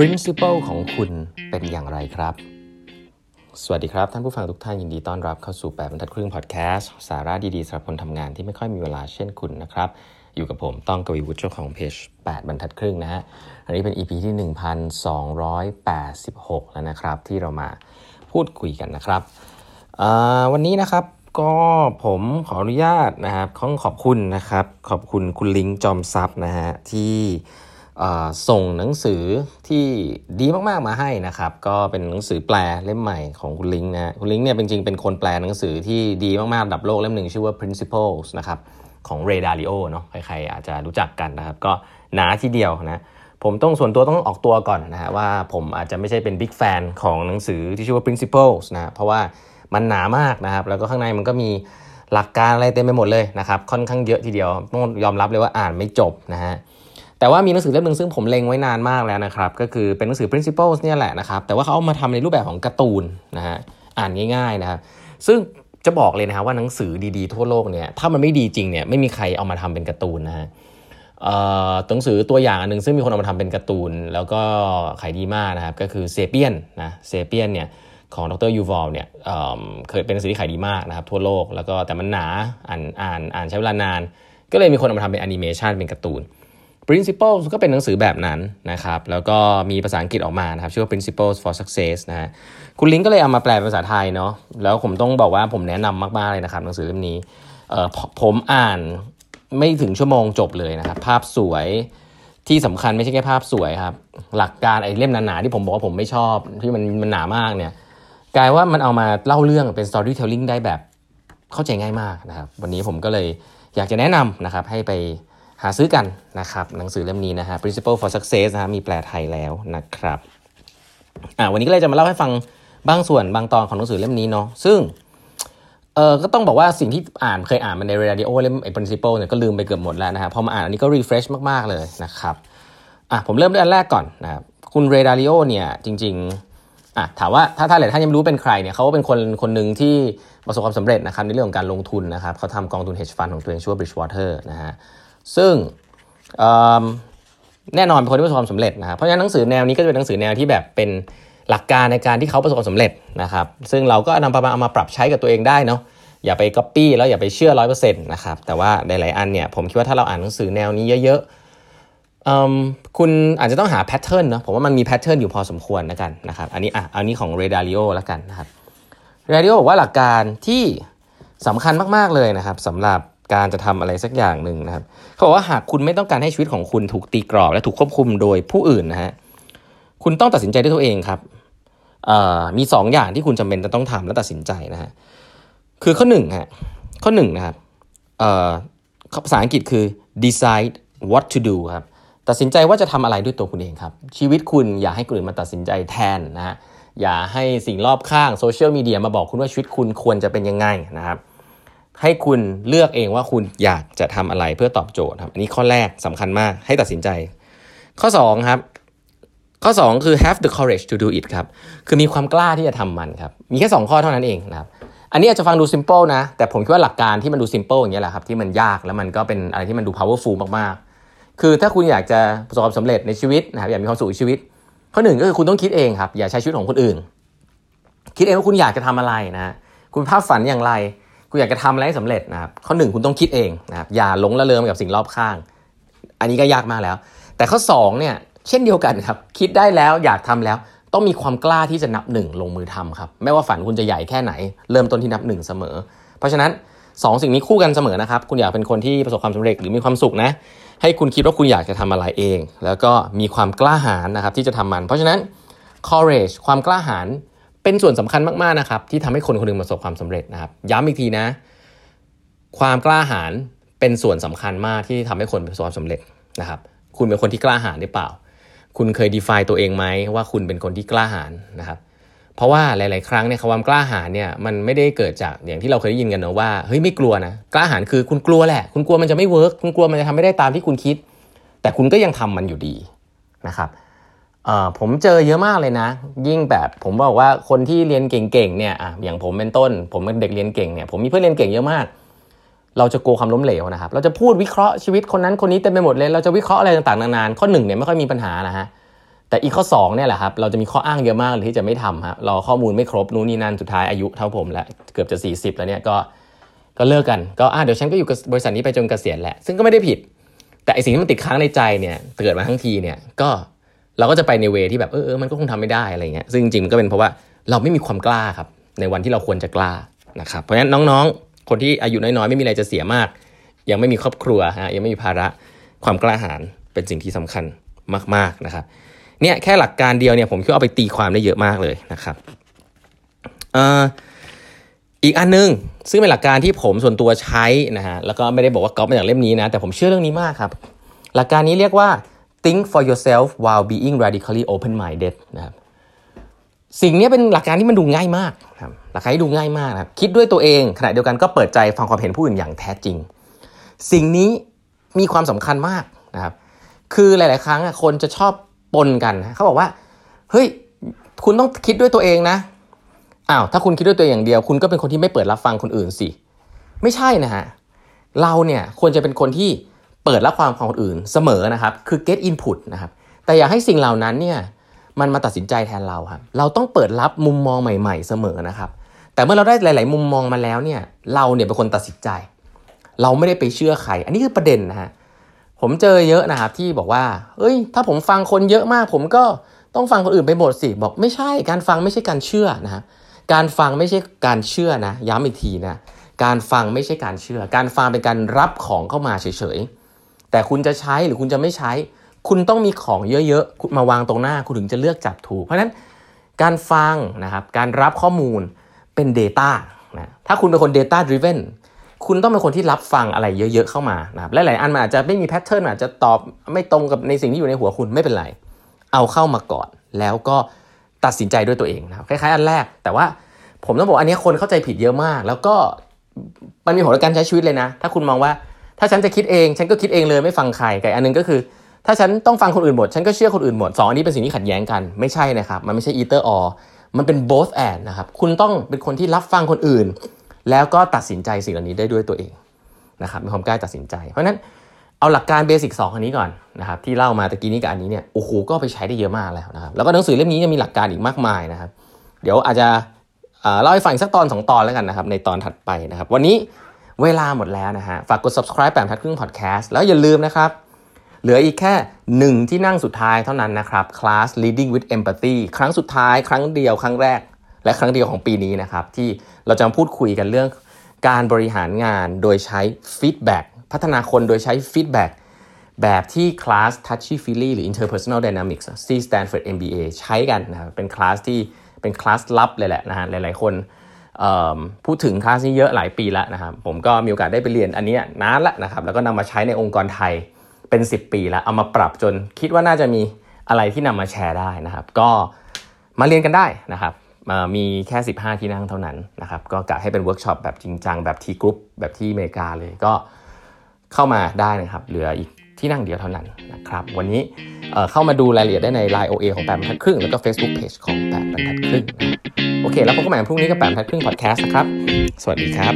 principle ของคุณเป็นอย่างไรครับ สวัสดีครับ ท่านผู้ฟังทุกท่านยินดีต้อนรับเข้าสู่8บรรทัดครึ่งพอดแคสต์สาระดีๆสำหรับคนทำงานที่ไม่ค่อยมีเวลาเช่นคุณนะครับ อยู่กับผมต้องกวีวุฒิเจ้าของเพจ8บรรทัดครึ่งนะฮะ อันนี้เป็น EP ที่ 1286 แล้วนะครับ ที่เรามาพูดคุยกันนะครับ วันนี้นะครับก็ผมขออนุญาตนะครับขอขอบคุณนะครับ ขอบคุณคุณลิงจอมซับนะฮะที่ ส่งหนังสือที่ดีมากๆมาให้นะครับ ก็เป็นหนังสือแปลเล่มใหม่ของคุณลิงนะคุณลิงเนี่ยจริงๆเป็นคนแปลหนังสือที่ดีมากๆดับโลกเล่มหนึ่งชื่อว่า Principles นะครับของเรดาริโอเนาะใครๆอาจจะรู้จักกันนะครับก็หนาทีเดียวนะผมต้องส่วนตัวต้องออกตัวก่อนนะฮะว่าผมอาจจะไม่ใช่เป็นบิ๊กแฟนของหนังสือที่ชื่อว่า Principles นะเพราะว่ามันหนามากนะครับ แล้วก็ข้างในมันก็มีหลักการอะไรเต็มไปหมดเลยนะครับค่อนข้างเยอะทีเดียวต้องยอมรับเลยว่าอ่านไม่จบนะฮะ แต่ว่ามีหนังสือเล่มหนึ่งซึ่งผมเล็งไว้นานมากแล้วนะครับ ก็คือเป็นหนังสือ principles เนี่ยแหละนะครับ แต่ว่าเขาเอามาทำในรูปแบบของการ์ตูนนะฮะ อ่านง่ายๆนะครับ ซึ่งจะบอกเลยนะครับว่าหนังสือดีๆทั่วโลกเนี่ย ถ้ามันไม่ดีจริงเนี่ย ไม่มีใครเอามาทำเป็นการ์ตูนนะฮะหนังสือตัวอย่างอันหนึ่งซึ่งมีคนเอามาทำเป็นการ์ตูน แล้วก็ขายดีมากนะครับ ก็คือเซเปียนนะเซเปียนเนี่ยของดรยูวอลเนี่ยเเคยเป็นหนังสือที่ขายดีมากนะครับ ทั่วโลกแล้วก็แต่มันหนาอ่านอ่านอ่านใช้เวลานาน ก็เลยมีคนเอามาทำเป็นแอนิเมชันเป็นการ์ตูน Principles ก็เป็นหนังสือแบบนั้นนะครับ แล้วก็มีภาษาอังกฤษออกมานะครับ ชื่อว่า Principles for Success นะฮะคุณลิงก็เลยเอามาแปลเป็นภาษาไทยเนาะแล้วผมต้องบอกว่าผมแนะนำมาก ๆ เลยนะครับ หนังสือเล่มนี้ผมอ่านไม่ถึงชั่วโมงจบเลยนะครับ ภาพสวยที่สำคัญไม่ใช่แค่ภาพสวยครับ หลักการไอ้เล่มหนาๆที่ผมบอกว่าผมไม่ชอบที่มันมันหนามากเนี่ยกลายว่ามันเอามาเล่าเรื่องเป็น storytelling ได้แบบเข้าใจง่ายมากนะครับ วันนี้ผมก็เลยอยากจะแนะนำนะครับให้ไป หาซื้อกันนะครับหนังสือเล่มนี้นะฮะ principle for success นะฮะมีแปลไทยแล้วนะครับอ่าวันนี้ก็เลยจะมาเล่าให้ฟังบางส่วนบางตอนของหนังสือเล่มนี้เนาะซึ่งเออก็ต้องบอกว่าสิ่งที่อ่านเคยอ่านมาในเรดิโอเล่มไอ้ principle เนี่ยก็ลืมไปเกือบหมดแล้วนะครับพอมาอ่านอันนี้ก็ refresh มาก ๆ เลยนะครับอะผมเริ่มด้วยอันแรกก่อนนะครับคุณเรดาริโอเนี่ยจริงๆอะถามว่าถ้าท่านหลายท่านยังรู้เป็นใครเนี่ยเขาก็เป็นคนคนหนึ่งที่ประสบความสำเร็จนะครับในเรื่องของการลงทุนนะครับเขาทำกองทุน hedge fund ของตัวเองชื่อว่า Bridgewater นะฮะ ซึ่งแน่นอนเป็นคนที่ประสบความสำเร็จนะครับเพราะฉะนั้นหนังสือแนวนี้ก็จะเป็นหนังสือแนวที่แบบเป็นหลักการในการที่เขาประสบความสำเร็จนะครับซึ่งเราก็นำประมาณเอามาปรับใช้กับตัวเองได้เนาะอย่าไปก๊อปปี้แล้วอย่าไปเชื่อร้อยเปอร์เซ็นต์นะครับแต่ว่าหลายๆอันเนี่ยผมคิดว่าถ้าเราอ่านหนังสือแนวนี้เยอะๆคุณอาจจะต้องหา pattern เนาะผมว่ามันมี pattern อยู่พอสมควรนะกันนะครับอันนี้อะอันนี้ของ Ray Dalio แล้วกันนะครับ Ray Dalio บอกว่าหลักการที่สำคัญมากๆเลยนะครับสำหรับ การจะทำอะไรสักอย่างหนึ่งนะครับ เขาบอกว่าหากคุณไม่ต้องการให้ชีวิตของคุณถูกตีกรอบและถูกควบคุมโดยผู้อื่นนะฮะคุณต้องตัดสินใจด้วยตัวเองครับมี2อย่างที่คุณจำเป็นจะต้องทำและตัดสินใจนะฮะคือข้อหนึ่งฮะข้อหนึ่งนะครับภาษาอังกฤษคือ decide what to do ครับตัดสินใจว่าจะทำอะไรด้วยตัวคุณเองครับ ชีวิตคุณอย่าให้คนอื่นมาตัดสินใจแทนนะฮะอย่าให้สิ่งรอบข้างโซเชียลมีเดียมาบอกคุณว่าชีวิตคุณควรจะเป็นยังไงนะครับ ให้คุณเลือกเองว่าคุณอยากจะทำอะไรเพื่อตอบโจทย์ครับอันนี้ข้อแรกสำคัญมากให้ตัดสินใจ ข้อ2ครับข้อ 2 คือ have the courage to do it ครับคือมีความกล้าที่จะทำมันครับมีแค่ 2 ข้อเท่านั้นเองนะครับอันนี้อาจจะฟังดู simple นะ แต่ผมคิดว่าหลักการที่มันดู simple อย่างนี้ยแหละครับที่มันยากแล้วมันก็เป็นอะไรที่มันดู powerful มากคือถ้าคุณอยากจะประสบความสำเร็จในชีวิตนะครับอยากมีความสุขในชีวิต ข้อหนึ่งก็คือคุณต้องคิดเองครับอย่าใช้ชีวิตของคนอื่น คิดเองว่าคุณอยากจะทำอะไรนะคุณภาพฝันอย่างไร คุณอยากจะทำอะไรให้สำเร็จนะครับข้อหนึ่งคุณต้องคิดเองนะครับอย่าหลงละเลงกับสิ่งรอบข้าง อันนี้ก็ยากมากแล้ว แต่ข้อ2เนี่ยเช่นเดียวกันครับคิดได้แล้วอยากทำแล้ว ต้องมีความกล้าที่จะนับหนึ่งลงมือทำครับไม่ว่าฝันคุณจะใหญ่แค่ไหน เริ่มต้นที่นับหนึ่งเสมอ เพราะฉะนั้น2สสิ่งนี้คู่กันเสมอนะครับ คุณอยากเป็นคนที่ประสบความสำเร็จหรือมีความสุขนะ ให้คุณคิดว่าคุณอยากจะทำอะไรเอง แล้วก็มีความกล้าหาญนะครับที่จะทำมัน เพราะฉะนั้น courage ความกล้าหาญ เป็นส่วนสำคัญมากๆนะครับที่ทำให้คนคนนึงประสบความสำเร็จนะครับ ย้ำอีกทีนะ ความกล้าหาญเป็นส่วนสำคัญมากที่ทำให้คนประสบความสำเร็จนะครับ คุณเป็นคนที่กล้าหาญหรือเปล่า คุณเคย define ตัวเองไหมว่าคุณเป็นคนที่กล้าหาญนะครับ เพราะว่าหลาย ๆ ครั้งเนี่ยความกล้าหาญเนี่ยมันไม่ได้เกิดจากอย่างที่เราเคยได้ยินกันนะว่าเฮ้ยไม่กลัวนะกล้าหาญคือคุณกลัวแหละ คุณกลัวมันจะไม่เวิร์กคุณกลัวมันจะทำไม่ได้ตามที่คุณคิด แต่คุณก็ยังทำมันอยู่ดีนะครับ ผมเจอเยอะมากเลยนะ ยิ่งแบบผมบอกว่าคนที่เรียนเก่งๆเนี่ยอะอย่างผมเป็นต้น ผมเป็นเด็กเรียนเก่งเนี่ยผมมีเพื่อนเรียนเก่งเยอะมาก เราจะกลัวความล้มเหลวนะครับ เราจะพูดวิเคราะห์ชีวิตคนนั้นคนนี้เต็มไปหมดเลย เราจะวิเคราะห์อะไรต่างๆนานๆข้อหนึ่งเนี่ยไม่ค่อยมีปัญหานะฮะแต่อีกข้อ2เนี่ยแหละครับเราจะมีข้ออ้างเยอะมากเลยที่จะไม่ทำครับรอข้อมูลไม่ครบนู้นนี่นั่นสุดท้ายอายุเท่าผมแล้วเกือบจะ 40 แล้วเนี่ยก็ก็เลิกกันก็อ่าเดี๋ยวฉันก็อยู่กับบริษัทนี้ไปจนเกษียณแหละซึ่งก็ไม่ได้ผิด แต่ไอสิ่งที่มันติดค้างในใจเนี่ยเกิดมาทั้งทีเนี่ยก็ เราก็จะไปในเวที่แบบเออเออมันก็คงทำไม่ได้อะไรเงี้ยซึ่งจริงๆมันก็เป็นเพราะว่าเราไม่มีความกล้าครับ ในวันที่เราควรจะกล้านะครับเพราะฉะนั้นน้องๆ คนที่อายุน้อยๆ ไม่มีอะไรจะเสียมาก ยังไม่มีครอบครัวฮะยังไม่มีภาระความกล้าหาญเป็นสิ่งที่สำคัญมากๆนะครับเนี่ยแค่หลักการเดียวเนี่ยผมคิดว่าเอาไปตีความได้เยอะมากเลยนะครับอีกอันนึง ซึ่งเป็นหลักการที่ผมส่วนตัวใช้นะฮะแล้วก็ไม่ได้บอกว่าก๊อปมาจากเล่มนี้นะแต่ผมเชื่อเรื่องนี้มากครับ หลักการนี้เรียกว่า think for yourself while being radically open minded นะครับสิ่งนี้เป็นหลักการที่มันดูง่ายมากครับหลักการที่ดูง่ายมากครับคิดด้วยตัวเองขณะเดียวกันก็เปิดใจฟังความเห็นผู้อื่นอย่างแท้จริง สิ่งนี้มีความสำคัญมากนะครับ คือหลาย ๆ ครั้งคนจะชอบปนกันเขาบอกว่าเฮ้ยคุณต้องคิดด้วยตัวเองนะอ้าวถ้าคุณคิดด้วยตัวอย่างเดียว คุณก็เป็นคนที่ไม่เปิดรับฟังคนอื่นสิ ไม่ใช่นะฮะเราเนี่ยควรจะเป็นคนที่ เปิดรับความของคนอื่นเสมอนะครับ คือ get input นะครับ แต่อยากให้สิ่งเหล่านั้นเนี่ยมันมาตัดสินใจแทนเราครับ เราต้องเปิดรับมุมมองใหม่ๆ เสมอนะครับ แต่เมื่อเราได้หลาย ๆ มุมมองมาแล้วเนี่ย เราเนี่ยเป็นคนตัดสินใจ เราไม่ได้ไปเชื่อใคร อันนี้คือประเด็นนะฮะ ผมเจอเยอะนะครับที่บอกว่า เอ้ย ถ้าผมฟังคนเยอะมาก ผมก็ต้องฟังคนอื่นไปหมดสิ บอกไม่ใช่ การฟังไม่ใช่การเชื่อนะครับการฟังไม่ใช่การเชื่อนะ ย้ำอีกทีนะ การฟังไม่ใช่การเชื่อ การฟังเป็นการรับของเข้ามาเฉยๆ แต่คุณจะใช้หรือคุณจะไม่ใช้ คุณต้องมีของเยอะๆมาวางตรงหน้าคุณถึงจะเลือกจับถูก เพราะฉะนั้นการฟังนะครับการรับข้อมูลเป็น Data นะถ้าคุณเป็นคน Data driven คุณต้องเป็นคนที่รับฟังอะไรเยอะๆเข้ามานะครับและหลายอันมันอาจจะไม่มีแพทเทิร์นอาจจะตอบไม่ตรงกับในสิ่งที่อยู่ในหัวคุณไม่เป็นไร เอาเข้ามาก่อน แล้วก็ตัดสินใจด้วยตัวเองนะครับคล้ายๆอันแรก แต่ว่าผมต้องบอกอันนี้คนเข้าใจผิดเยอะมาก แล้วก็มันมีผลต่อการใช้ชีวิตเลยนะ ถ้าคุณมองว่า ถ้าฉันจะคิดเองฉันก็คิดเองเลยไม่ฟังใครกับอันนึงก็คือ ถ้าฉันต้องฟังคนอื่นหมด ฉันก็เชื่อคนอื่นหมดสองอันนี้เป็นสิ่งที่ขัดแย้งกันไม่ใช่นะครับ มันไม่ใช่ either or มันเป็น both and นะครับคุณต้องเป็นคนที่รับฟังคนอื่น แล้วก็ตัดสินใจสิ่งเหล่านี้ได้ด้วยตัวเองนะครับมีความกล้าตัดสินใจ เพราะนั้นเอาหลักการเบสิกสองอันนี้ก่อนนะครับที่เล่ามาตะกี้นี้กับอันนี้เนี่ยโอ้โหก็ไปใช้ได้เยอะมากแล้วนะครับแล้วก็หนังสือเล่มนี้จะมีหลักการอีกมากมายนะครับ เดี๋ยวอาจจะเล่าให้ฟังสักตอนสองตอนแล้วกันนะครับในตอนถัดไปนะครับ วันนี้ เวลาหมดแล้วนะฮะ ฝากกด subscribe แปมทัดครึ่ง podcast แล้วอย่าลืมนะครับ เหลืออีกแค่หนึ่งที่นั่งสุดท้ายเท่านั้นนะครับคลาส leading with empathy ครั้งสุดท้าย ครั้งเดียว ครั้งแรก และครั้งเดียวของปีนี้นะครับ ที่เราจะมาพูดคุยกันเรื่องการบริหารงานโดยใช้ feedback พัฒนาคนโดยใช้ feedback แบบที่คลาส touchy feely หรือ interpersonal dynamics ที่ Stanford MBA ใช้กันนะครับเป็นคลาสที่เป็นคลาสลับเลยแหละนะฮะหลายๆคน พูดถึงคลาสนี้เยอะหลายปีแล้วนะครับผมก็มีโอกาสได้ไปเรียนอันนี้นานละนะครับแล้วก็นำมาใช้ในองค์กรไทยเป็น 10 ปีแล้วเอามาปรับจนคิดว่าน่าจะมีอะไรที่นำมาแชร์ได้นะครับ ก็มาเรียนกันได้นะครับมีแค่ 15 ที่นั่งเท่านั้นนะครับก็กะให้เป็นเวิร์กช็อปแบบจริงจังแบบ T-group แบบที่อเมริกาเลยก็เข้ามาได้นะครับเหลืออีก ที่นั่งเดียวเท่านั้นนะครับ วันนี้เข้ามาดูรายละเอียดได้ใน Line OA ของแปดบรรทัดครึ่ง แล้วก็ Facebook Page ของแปดบรรทัดครึ่ง โอเค แล้วพบกันใหม่พรุ่งนี้กับแปดบรรทัดครึ่งพอดแคสต์นะครับ สวัสดีครับ